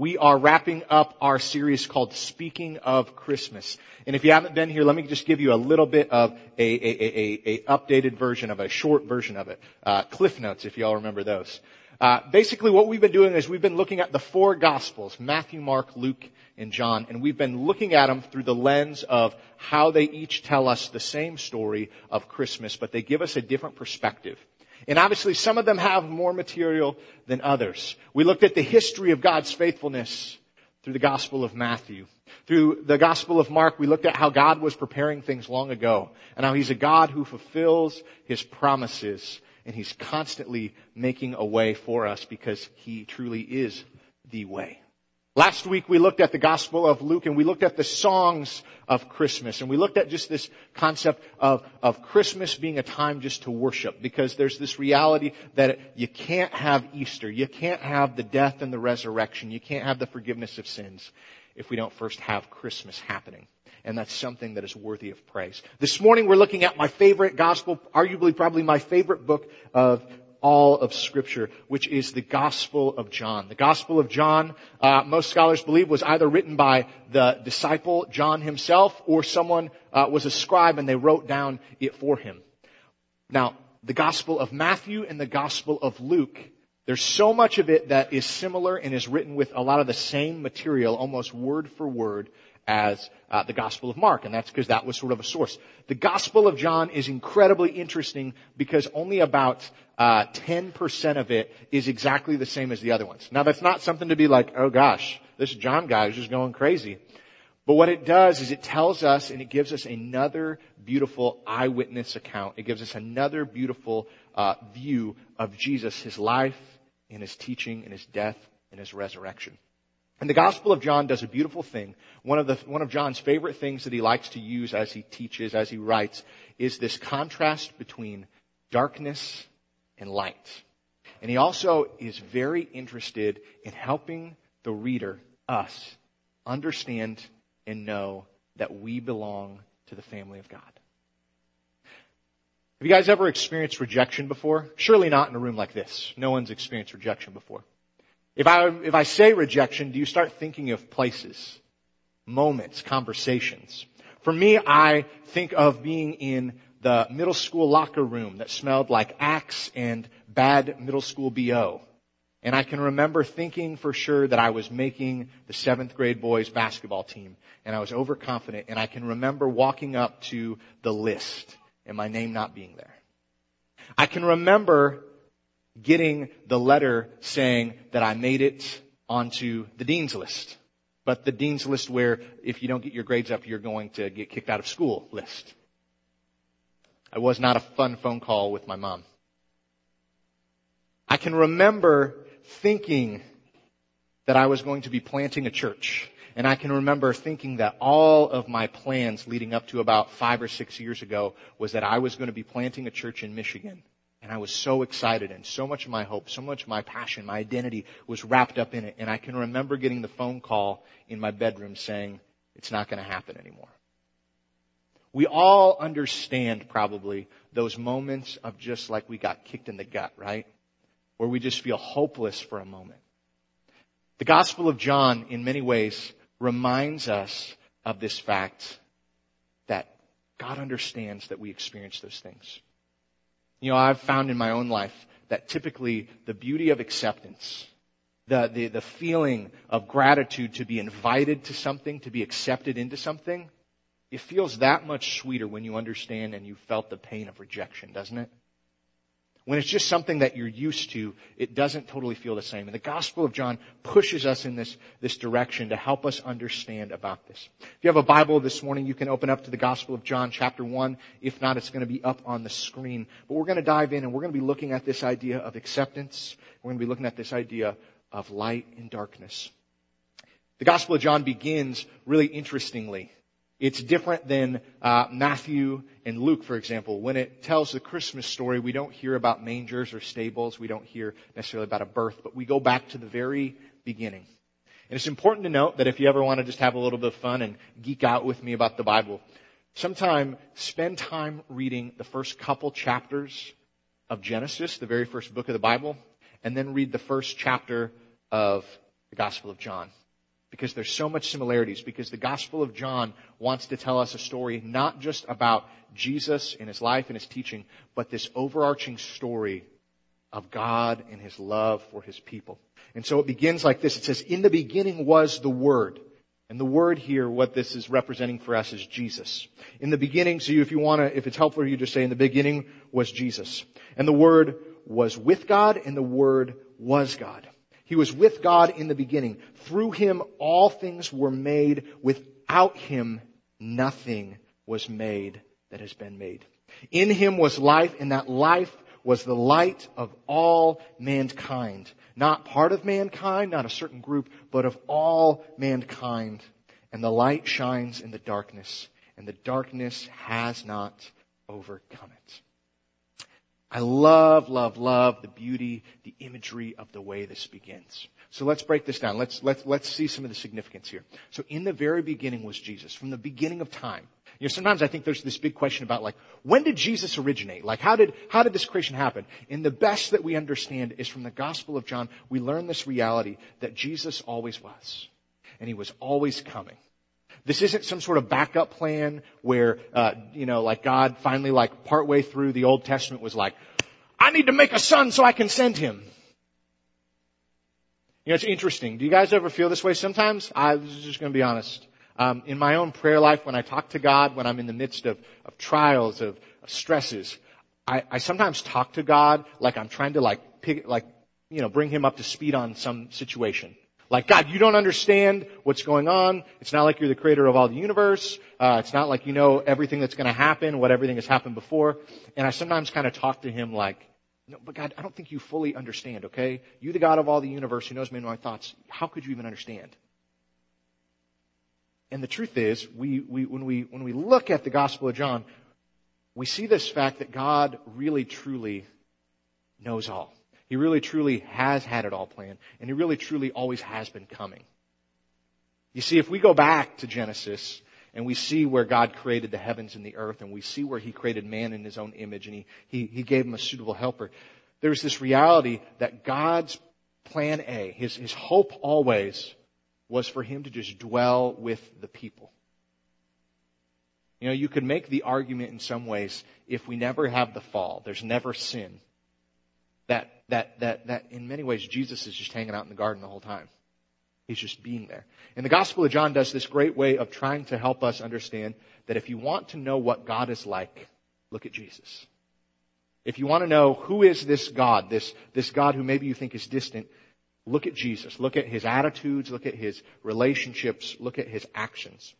we are wrapping up our series called Speaking of Christmas. And if you haven't been here, let me just give you a little bit of a, a, a, a updated version of a short version of it. Uh, Cliff Notes, if you all remember those. Uh, basically what we've been doing is we've been looking at the four gospels, Matthew, Mark, Luke, and John, and we've been looking at them through the lens of how they each tell us the same story of Christmas, but they give us a different perspective. And obviously some of them have more material than others. We looked at the history of God's faithfulness through the Gospel of Matthew. Through the Gospel of Mark, we looked at how God was preparing things long ago and how He's a God who fulfills His promises and He's constantly making a way for us because He truly is the way. Last week we looked at the Gospel of Luke and we looked at the songs of Christmas and we looked at just this concept of, of Christmas being a time just to worship because there's this reality that you can't have Easter, you can't have the death and the resurrection, you can't have the forgiveness of sins if we don't first have Christmas happening. And that's something that is worthy of praise. This morning we're looking at my favorite gospel, arguably probably my favorite book of all of Scripture, which is the Gospel of John. The Gospel of John, uh, most scholars believe, was either written by the disciple John himself, or someone uh, was a scribe and they wrote down it for him. Now, the Gospel of Matthew and the Gospel of Luke, there's so much of it that is similar and is written with a lot of the same material, almost word for word, as uh, the Gospel of Mark, and that's because that was sort of a source. The Gospel of John is incredibly interesting because only about uh, 10% of it is exactly the same as the other ones. Now that's not something to be like, oh gosh, this John guy is just going crazy. But what it does is it tells us and it gives us another beautiful eyewitness account. It gives us another beautiful uh, view of Jesus, his life and his teaching and his death and his resurrection. And the Gospel of John does a beautiful thing. One of the, one of John's favorite things that he likes to use as he teaches, as he writes, is this contrast between darkness and light. And he also is very interested in helping the reader, us, understand and know that we belong to the family of God. Have you guys ever experienced rejection before? Surely not in a room like this. No one's experienced rejection before. If I, if I say rejection, do you start thinking of places, moments, conversations? For me, I think of being in the middle school locker room that smelled like Axe and bad middle school BO. And I can remember thinking for sure that I was making the seventh grade boys basketball team and I was overconfident and I can remember walking up to the list and my name not being there. I can remember getting the letter saying that I made it onto the dean's list. But the dean's list where if you don't get your grades up, you're going to get kicked out of school list. I was not a fun phone call with my mom. I can remember thinking that I was going to be planting a church. And I can remember thinking that all of my plans leading up to about five or six years ago was that I was going to be planting a church in Michigan. And I was so excited and so much of my hope, so much of my passion, my identity was wrapped up in it. And I can remember getting the phone call in my bedroom saying, it's not going to happen anymore. We all understand probably those moments of just like we got kicked in the gut, right? Where we just feel hopeless for a moment. The Gospel of John, in many ways, reminds us of this fact that God understands that we experience those things. You know, I've found in my own life that typically the beauty of acceptance, the, the, the feeling of gratitude to be invited to something, to be accepted into something, it feels that much sweeter when you understand and you felt the pain of rejection, doesn't it? When it's just something that you're used to, it doesn't totally feel the same. And the Gospel of John pushes us in this, this direction to help us understand about this. If you have a Bible this morning, you can open up to the Gospel of John chapter 1. If not, it's going to be up on the screen. But we're going to dive in and we're going to be looking at this idea of acceptance. We're going to be looking at this idea of light and darkness. The Gospel of John begins really interestingly. It's different than uh, Matthew and Luke, for example. When it tells the Christmas story, we don't hear about mangers or stables. We don't hear necessarily about a birth, but we go back to the very beginning. And it's important to note that if you ever want to just have a little bit of fun and geek out with me about the Bible, sometime spend time reading the first couple chapters of Genesis, the very first book of the Bible, and then read the first chapter of the Gospel of John. Because there's so much similarities, because the Gospel of John wants to tell us a story not just about Jesus and his life and his teaching, but this overarching story of God and his love for his people. And so it begins like this. It says, in the beginning was the Word. And the word here, what this is representing for us is Jesus. In the beginning, so if you want to, if it's helpful for you to say, in the beginning was Jesus. And the word was with God and the word was God. He was with God in the beginning. Through him all things were made. Without him nothing was made that has been made. In him was life and that life was the light of all mankind. Not part of mankind, not a certain group, but of all mankind. And the light shines in the darkness, and the darkness has not overcome it. I love, love, love the beauty, the imagery of the way this begins. So let's break this down. Let's, let's, let's see some of the significance here. So in the very beginning was Jesus. From the beginning of time. You know, sometimes I think there's this big question about like, when did Jesus originate? Like, how did, how did this creation happen? And the best that we understand is from the Gospel of John, we learn this reality that Jesus always was. And He was always coming. This isn't some sort of backup plan where, uh, you know, like God finally, like partway through the Old Testament was like, I need to make a son so I can send him. You know, it's interesting. Do you guys ever feel this way sometimes? I was just going to be honest. Um, in my own prayer life, when I talk to God, when I'm in the midst of, of trials, of, of stresses, I, I sometimes talk to God like I'm trying to like pick, like, you know, bring him up to speed on some situation. Like, God, you don't understand what's going on. It's not like you're the creator of all the universe. Uh, it's not like you know everything that's going to happen, what everything has happened before. And I sometimes kind of talk to him like, no, but God, I don't think you fully understand, okay? You, the God of all the universe who knows me and my thoughts, how could you even understand? And the truth is, we, we, when we, when we look at the Gospel of John, we see this fact that God really truly knows all. He really truly has had it all planned, and He really truly always has been coming. You see, if we go back to Genesis, and we see where God created the heavens and the earth, and we see where He created man in His own image, and He, He, he gave him a suitable helper, there's this reality that God's plan A, His, His hope always, was for Him to just dwell with the people. You know, you could make the argument in some ways, if we never have the fall, there's never sin, that that, that, that in many ways Jesus is just hanging out in the garden the whole time. He's just being there. And the Gospel of John does this great way of trying to help us understand that if you want to know what God is like, look at Jesus. If you want to know who is this God, this, this God who maybe you think is distant, look at Jesus. Look at his attitudes, look at his relationships, look at his actions.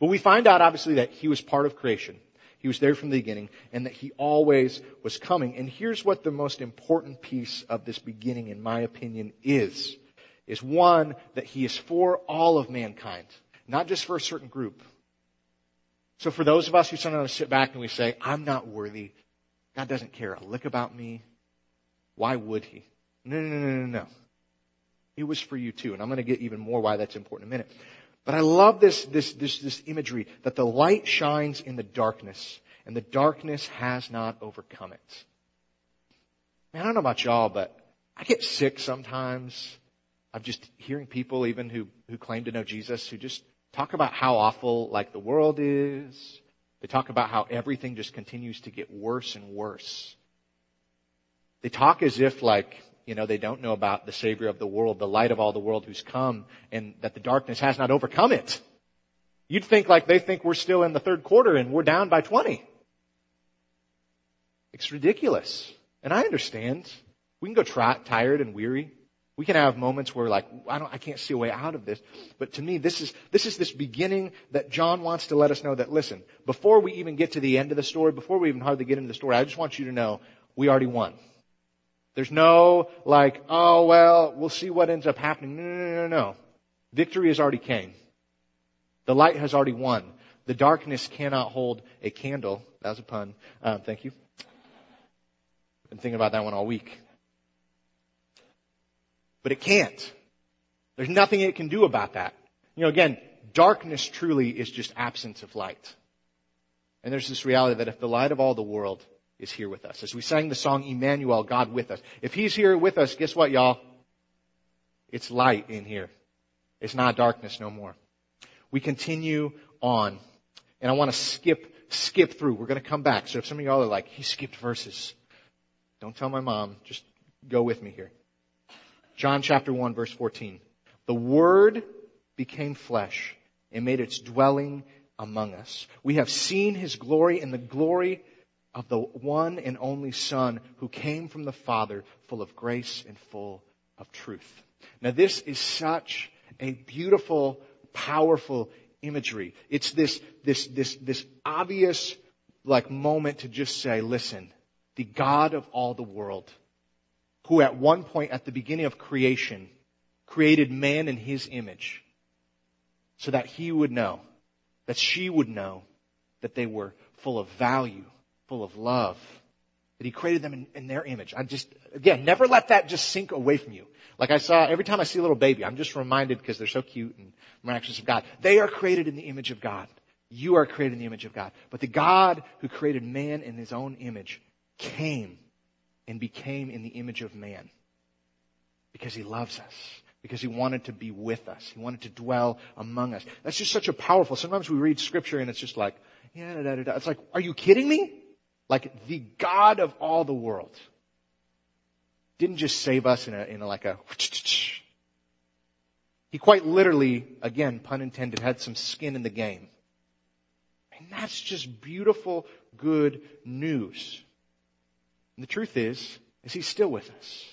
But we find out obviously that he was part of creation. He was there from the beginning and that he always was coming. And here's what the most important piece of this beginning, in my opinion, is. Is one, that he is for all of mankind, not just for a certain group. So for those of us who sometimes sit back and we say, I'm not worthy, God doesn't care a lick about me, why would he? No, no, no, no, no. It was for you too. And I'm going to get even more why that's important in a minute. But I love this, this, this, this imagery that the light shines in the darkness and the darkness has not overcome it. Man, I don't know about y'all, but I get sick sometimes of just hearing people even who, who claim to know Jesus who just talk about how awful like the world is. They talk about how everything just continues to get worse and worse. They talk as if like, you know, they don't know about the Savior of the world, the light of all the world who's come, and that the darkness has not overcome it. You'd think like they think we're still in the third quarter and we're down by 20. It's ridiculous. And I understand. We can go try, tired and weary. We can have moments where like, I don't, I can't see a way out of this. But to me, this is, this is this beginning that John wants to let us know that listen, before we even get to the end of the story, before we even hardly get into the story, I just want you to know we already won. There's no like, oh well, we'll see what ends up happening. No, no, no, no. Victory has already came. The light has already won. The darkness cannot hold a candle. That was a pun. Uh, thank you. Been thinking about that one all week. But it can't. There's nothing it can do about that. You know, again, darkness truly is just absence of light. And there's this reality that if the light of all the world is here with us. As we sang the song Emmanuel, God with us. If He's here with us, guess what, y'all? It's light in here. It's not darkness no more. We continue on. And I want to skip, skip through. We're going to come back. So if some of y'all are like, he skipped verses, don't tell my mom. Just go with me here. John chapter 1 verse 14. The Word became flesh and made its dwelling among us. We have seen His glory and the glory of the one and only Son who came from the Father full of grace and full of truth. Now this is such a beautiful, powerful imagery. It's this, this, this, this obvious, like moment to just say, listen, the God of all the world, who at one point at the beginning of creation created man in his image so that he would know, that she would know that they were full of value, full of love, that he created them in, in, their image. I just, again, never let that just sink away from you. Like I saw, every time I see a little baby, I'm just reminded because they're so cute and miraculous of God. They are created in the image of God. You are created in the image of God. But the God who created man in his own image came and became in the image of man because he loves us because he wanted to be with us. He wanted to dwell among us. That's just such a powerful, sometimes we read scripture and it's just like, yeah, da, da, da. It's like, are you kidding me? Like the God of all the world didn't just save us in a, in a like a, he quite literally, again, pun intended, had some skin in the game. And that's just beautiful, good news. And the truth is, is he's still with us.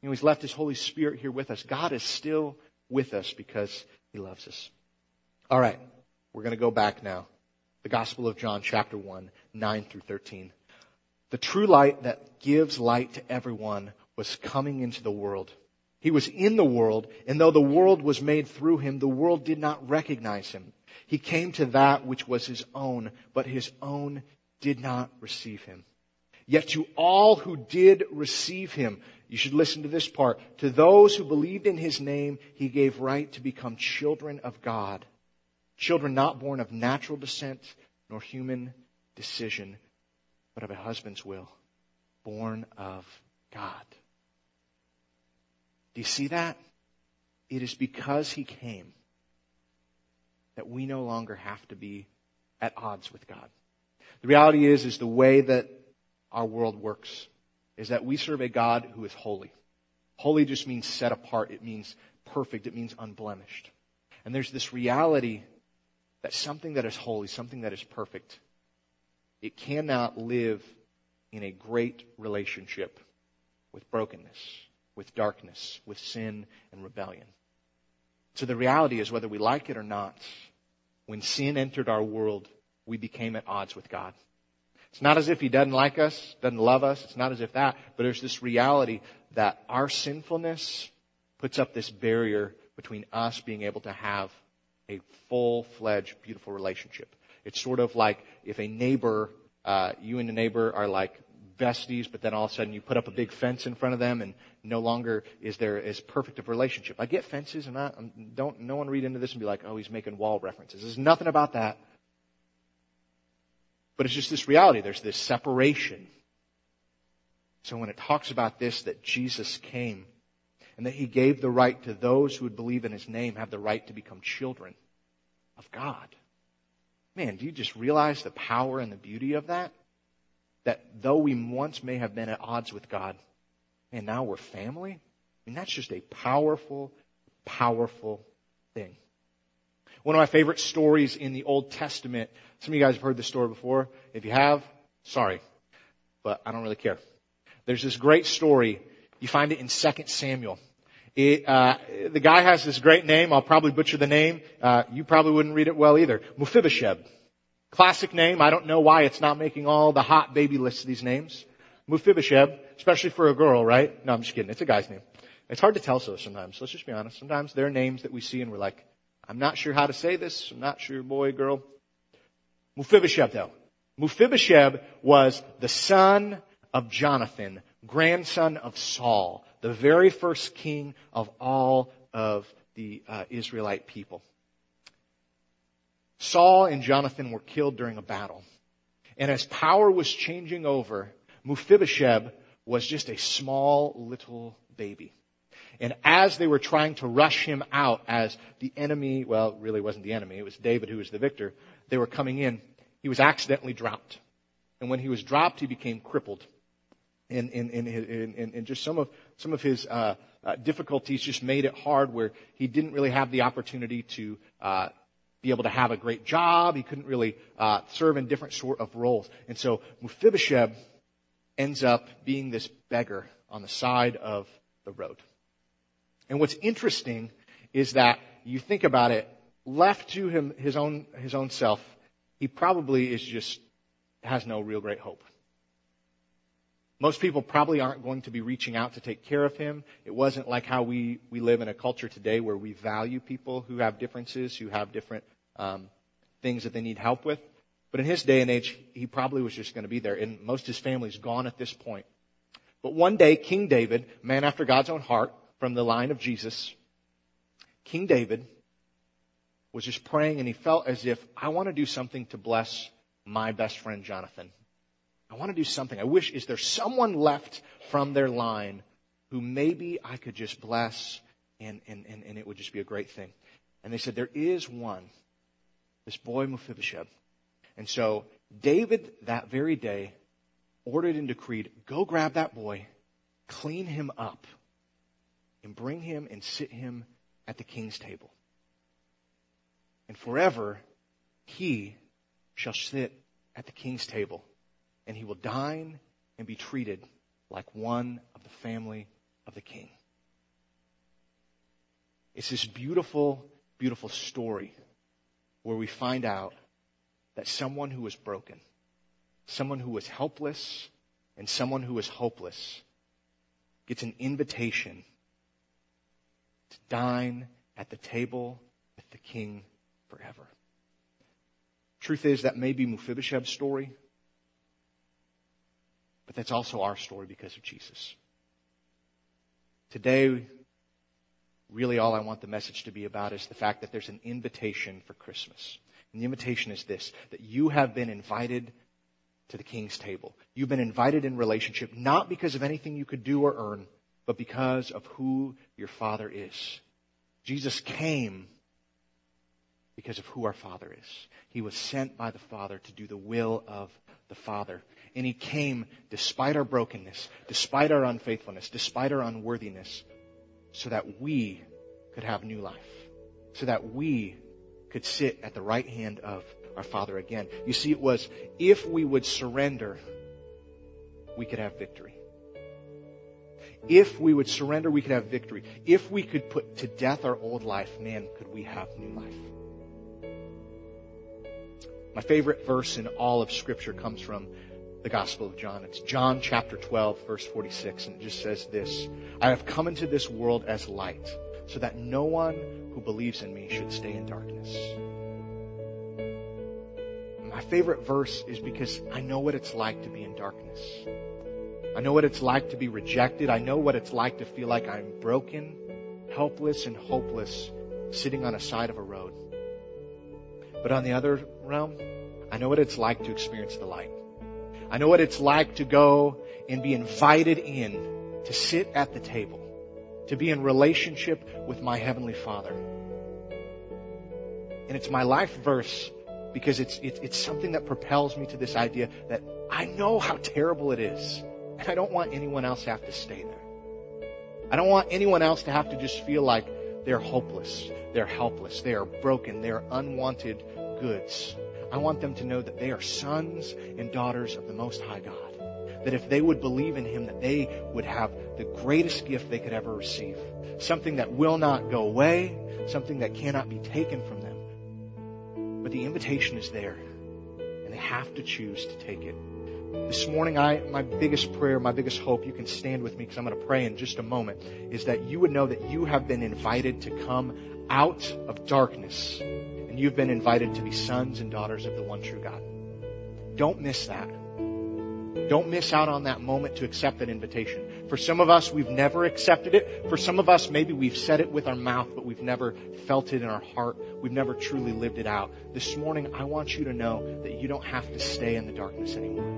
You know, he's left his Holy Spirit here with us. God is still with us because he loves us. All right. We're going to go back now. The Gospel of John, chapter 1, 9 through 13. The true light that gives light to everyone was coming into the world. He was in the world, and though the world was made through him, the world did not recognize him. He came to that which was his own, but his own did not receive him. Yet to all who did receive him, you should listen to this part. To those who believed in his name, he gave right to become children of God. Children not born of natural descent nor human decision, but of a husband's will. Born of God. Do you see that? It is because he came that we no longer have to be at odds with God. The reality is, is the way that our world works is that we serve a God who is holy. Holy just means set apart. It means perfect. It means unblemished. And there's this reality that something that is holy, something that is perfect, it cannot live in a great relationship with brokenness, with darkness, with sin and rebellion. So the reality is whether we like it or not, when sin entered our world, we became at odds with God. It's not as if he doesn't like us, doesn't love us. It's not as if that, but there's this reality that our sinfulness puts up this barrier between us being able to have a full-fledged, beautiful relationship. It's sort of like if a neighbor, uh, you and a neighbor are like besties, but then all of a sudden you put up a big fence in front of them, and no longer is there as perfect of a relationship. I get fences, and I don't. No one read into this and be like, "Oh, he's making wall references." There's nothing about that. But it's just this reality. There's this separation. So when it talks about this, that Jesus came and that he gave the right to those who would believe in his name have the right to become children of God. Man, do you just realize the power and the beauty of that? That though we once may have been at odds with God, and now we're family? I mean, that's just a powerful, powerful thing. One of my favorite stories in the Old Testament. Some of you guys have heard this story before. If you have, sorry, but I don't really care. There's this great story. You find it in 2 Samuel. It, uh, the guy has this great name. I'll probably butcher the name. Uh, you probably wouldn't read it well either. Mephibosheth. Classic name. I don't know why it's not making all the hot baby lists. These names. Mephibosheth, especially for a girl, right? No, I'm just kidding. It's a guy's name. It's hard to tell so sometimes. Let's just be honest. Sometimes there are names that we see and we're like, I'm not sure how to say this. I'm not sure, boy, girl. Mephibosheth, though. Mephibosheth was the son of Jonathan, grandson of Saul, the very first king of all of the uh, Israelite people. Saul and Jonathan were killed during a battle. And as power was changing over, Mephibosheth was just a small little baby. And as they were trying to rush him out as the enemy, well, really wasn't the enemy, it was David who was the victor, they were coming in, he was accidentally dropped. And when he was dropped, he became crippled. And, and, and, and, and just some of, some of his uh, uh, difficulties just made it hard where he didn't really have the opportunity to uh, be able to have a great job. He couldn't really uh, serve in different sort of roles. And so Mephibosheth ends up being this beggar on the side of the road. And what's interesting is that you think about it, left to him, his own, his own self, he probably is just, has no real great hope. Most people probably aren't going to be reaching out to take care of him. It wasn't like how we, we live in a culture today where we value people who have differences, who have different um, things that they need help with. But in his day and age, he probably was just going to be there. And most of his family's gone at this point. But one day, King David, man after God's own heart, from the line of Jesus, King David was just praying and he felt as if, I want to do something to bless my best friend Jonathan. I want to do something. I wish, is there someone left from their line who maybe I could just bless and, and, and, and it would just be a great thing? And they said, there is one. This boy Mephibosheth. And so David that very day ordered and decreed, go grab that boy, clean him up, and bring him and sit him at the king's table. And forever he shall sit at the king's table and he will dine and be treated like one of the family of the king. It's this beautiful, beautiful story where we find out that someone who was broken, someone who was helpless, and someone who was hopeless gets an invitation to dine at the table with the king forever. Truth is that may be Mephibosheth's story, but that's also our story because of Jesus. Today, really all I want the message to be about is the fact that there's an invitation for Christmas. And the invitation is this, that you have been invited to the king's table. You've been invited in relationship not because of anything you could do or earn, but because of who your father is. Jesus came because of who our Father is. He was sent by the Father to do the will of the Father. And He came despite our brokenness, despite our unfaithfulness, despite our unworthiness, so that we could have new life. So that we could sit at the right hand of our Father again. You see, it was if we would surrender, we could have victory. If we would surrender, we could have victory. If we could put to death our old life, man, could we have new life. My favorite verse in all of Scripture comes from the Gospel of John. It's John chapter 12, verse 46, and it just says this I have come into this world as light, so that no one who believes in me should stay in darkness. My favorite verse is because I know what it's like to be in darkness. I know what it's like to be rejected. I know what it's like to feel like I'm broken, helpless, and hopeless sitting on a side of a road. But on the other realm, I know what it's like to experience the light. I know what it's like to go and be invited in to sit at the table, to be in relationship with my Heavenly Father. And it's my life verse because it's, it's, something that propels me to this idea that I know how terrible it is. And I don't want anyone else to have to stay there. I don't want anyone else to have to just feel like they're hopeless. They're helpless. They are broken. They are unwanted goods. I want them to know that they are sons and daughters of the Most High God. That if they would believe in Him, that they would have the greatest gift they could ever receive. Something that will not go away, something that cannot be taken from them. But the invitation is there, and they have to choose to take it. This morning, I, my biggest prayer, my biggest hope, you can stand with me because I'm going to pray in just a moment, is that you would know that you have been invited to come out of darkness and you've been invited to be sons and daughters of the one true God. Don't miss that. Don't miss out on that moment to accept that invitation. For some of us, we've never accepted it. For some of us, maybe we've said it with our mouth, but we've never felt it in our heart. We've never truly lived it out. This morning, I want you to know that you don't have to stay in the darkness anymore.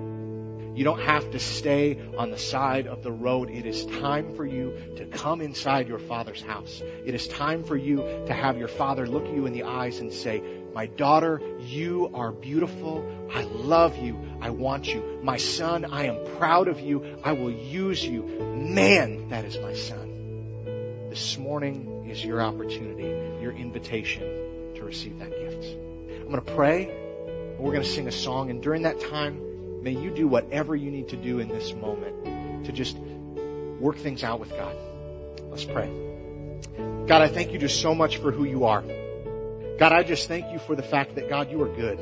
You don't have to stay on the side of the road. It is time for you to come inside your father's house. It is time for you to have your father look you in the eyes and say, my daughter, you are beautiful. I love you. I want you. My son, I am proud of you. I will use you. Man, that is my son. This morning is your opportunity, your invitation to receive that gift. I'm going to pray. We're going to sing a song. And during that time, may you do whatever you need to do in this moment to just work things out with God. Let's pray. God, I thank you just so much for who you are. God, I just thank you for the fact that, God, you are good.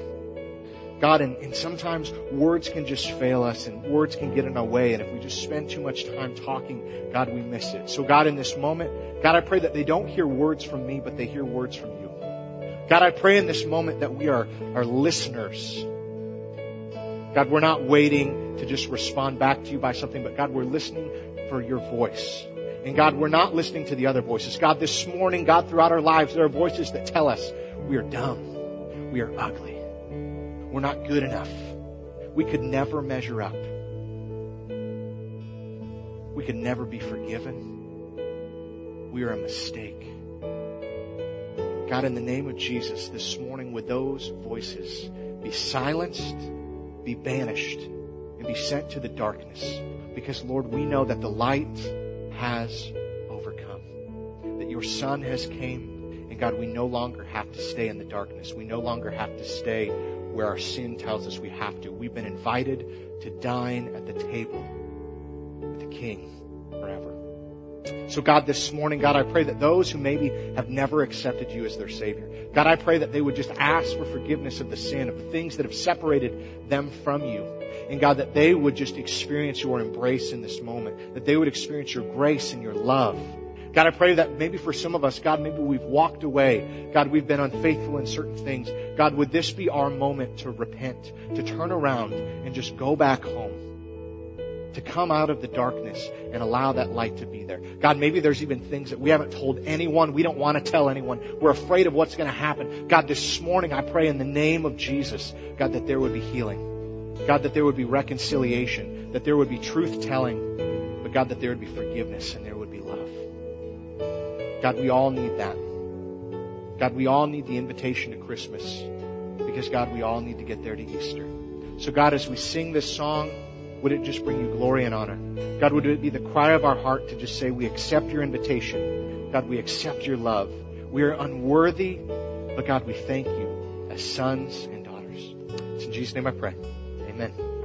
God, and, and, sometimes words can just fail us and words can get in our way. And if we just spend too much time talking, God, we miss it. So God, in this moment, God, I pray that they don't hear words from me, but they hear words from you. God, I pray in this moment that we are, are listeners. God, we're not waiting to just respond back to you by something, but God, we're listening for your voice. And God, we're not listening to the other voices. God, this morning, God, throughout our lives, there are voices that tell us we are dumb. We are ugly. We're not good enough. We could never measure up. We could never be forgiven. We are a mistake. God, in the name of Jesus, this morning, would those voices be silenced, be banished, and be sent to the darkness? Because, Lord, we know that the light has overcome, that your Son has came and God, we no longer have to stay in the darkness. We no longer have to stay where our sin tells us we have to. We've been invited to dine at the table with the King forever. So God, this morning, God, I pray that those who maybe have never accepted you as their Savior, God, I pray that they would just ask for forgiveness of the sin, of the things that have separated them from you. And God, that they would just experience your embrace in this moment, that they would experience your grace and your love God, I pray that maybe for some of us, God, maybe we've walked away. God, we've been unfaithful in certain things. God, would this be our moment to repent, to turn around and just go back home, to come out of the darkness and allow that light to be there. God, maybe there's even things that we haven't told anyone. We don't want to tell anyone. We're afraid of what's going to happen. God, this morning I pray in the name of Jesus, God, that there would be healing. God, that there would be reconciliation, that there would be truth telling, but God, that there would be forgiveness and there would be love. God, we all need that. God, we all need the invitation to Christmas because, God, we all need to get there to Easter. So, God, as we sing this song, would it just bring you glory and honor? God, would it be the cry of our heart to just say, we accept your invitation. God, we accept your love. We are unworthy, but God, we thank you as sons and daughters. It's in Jesus' name I pray. Amen.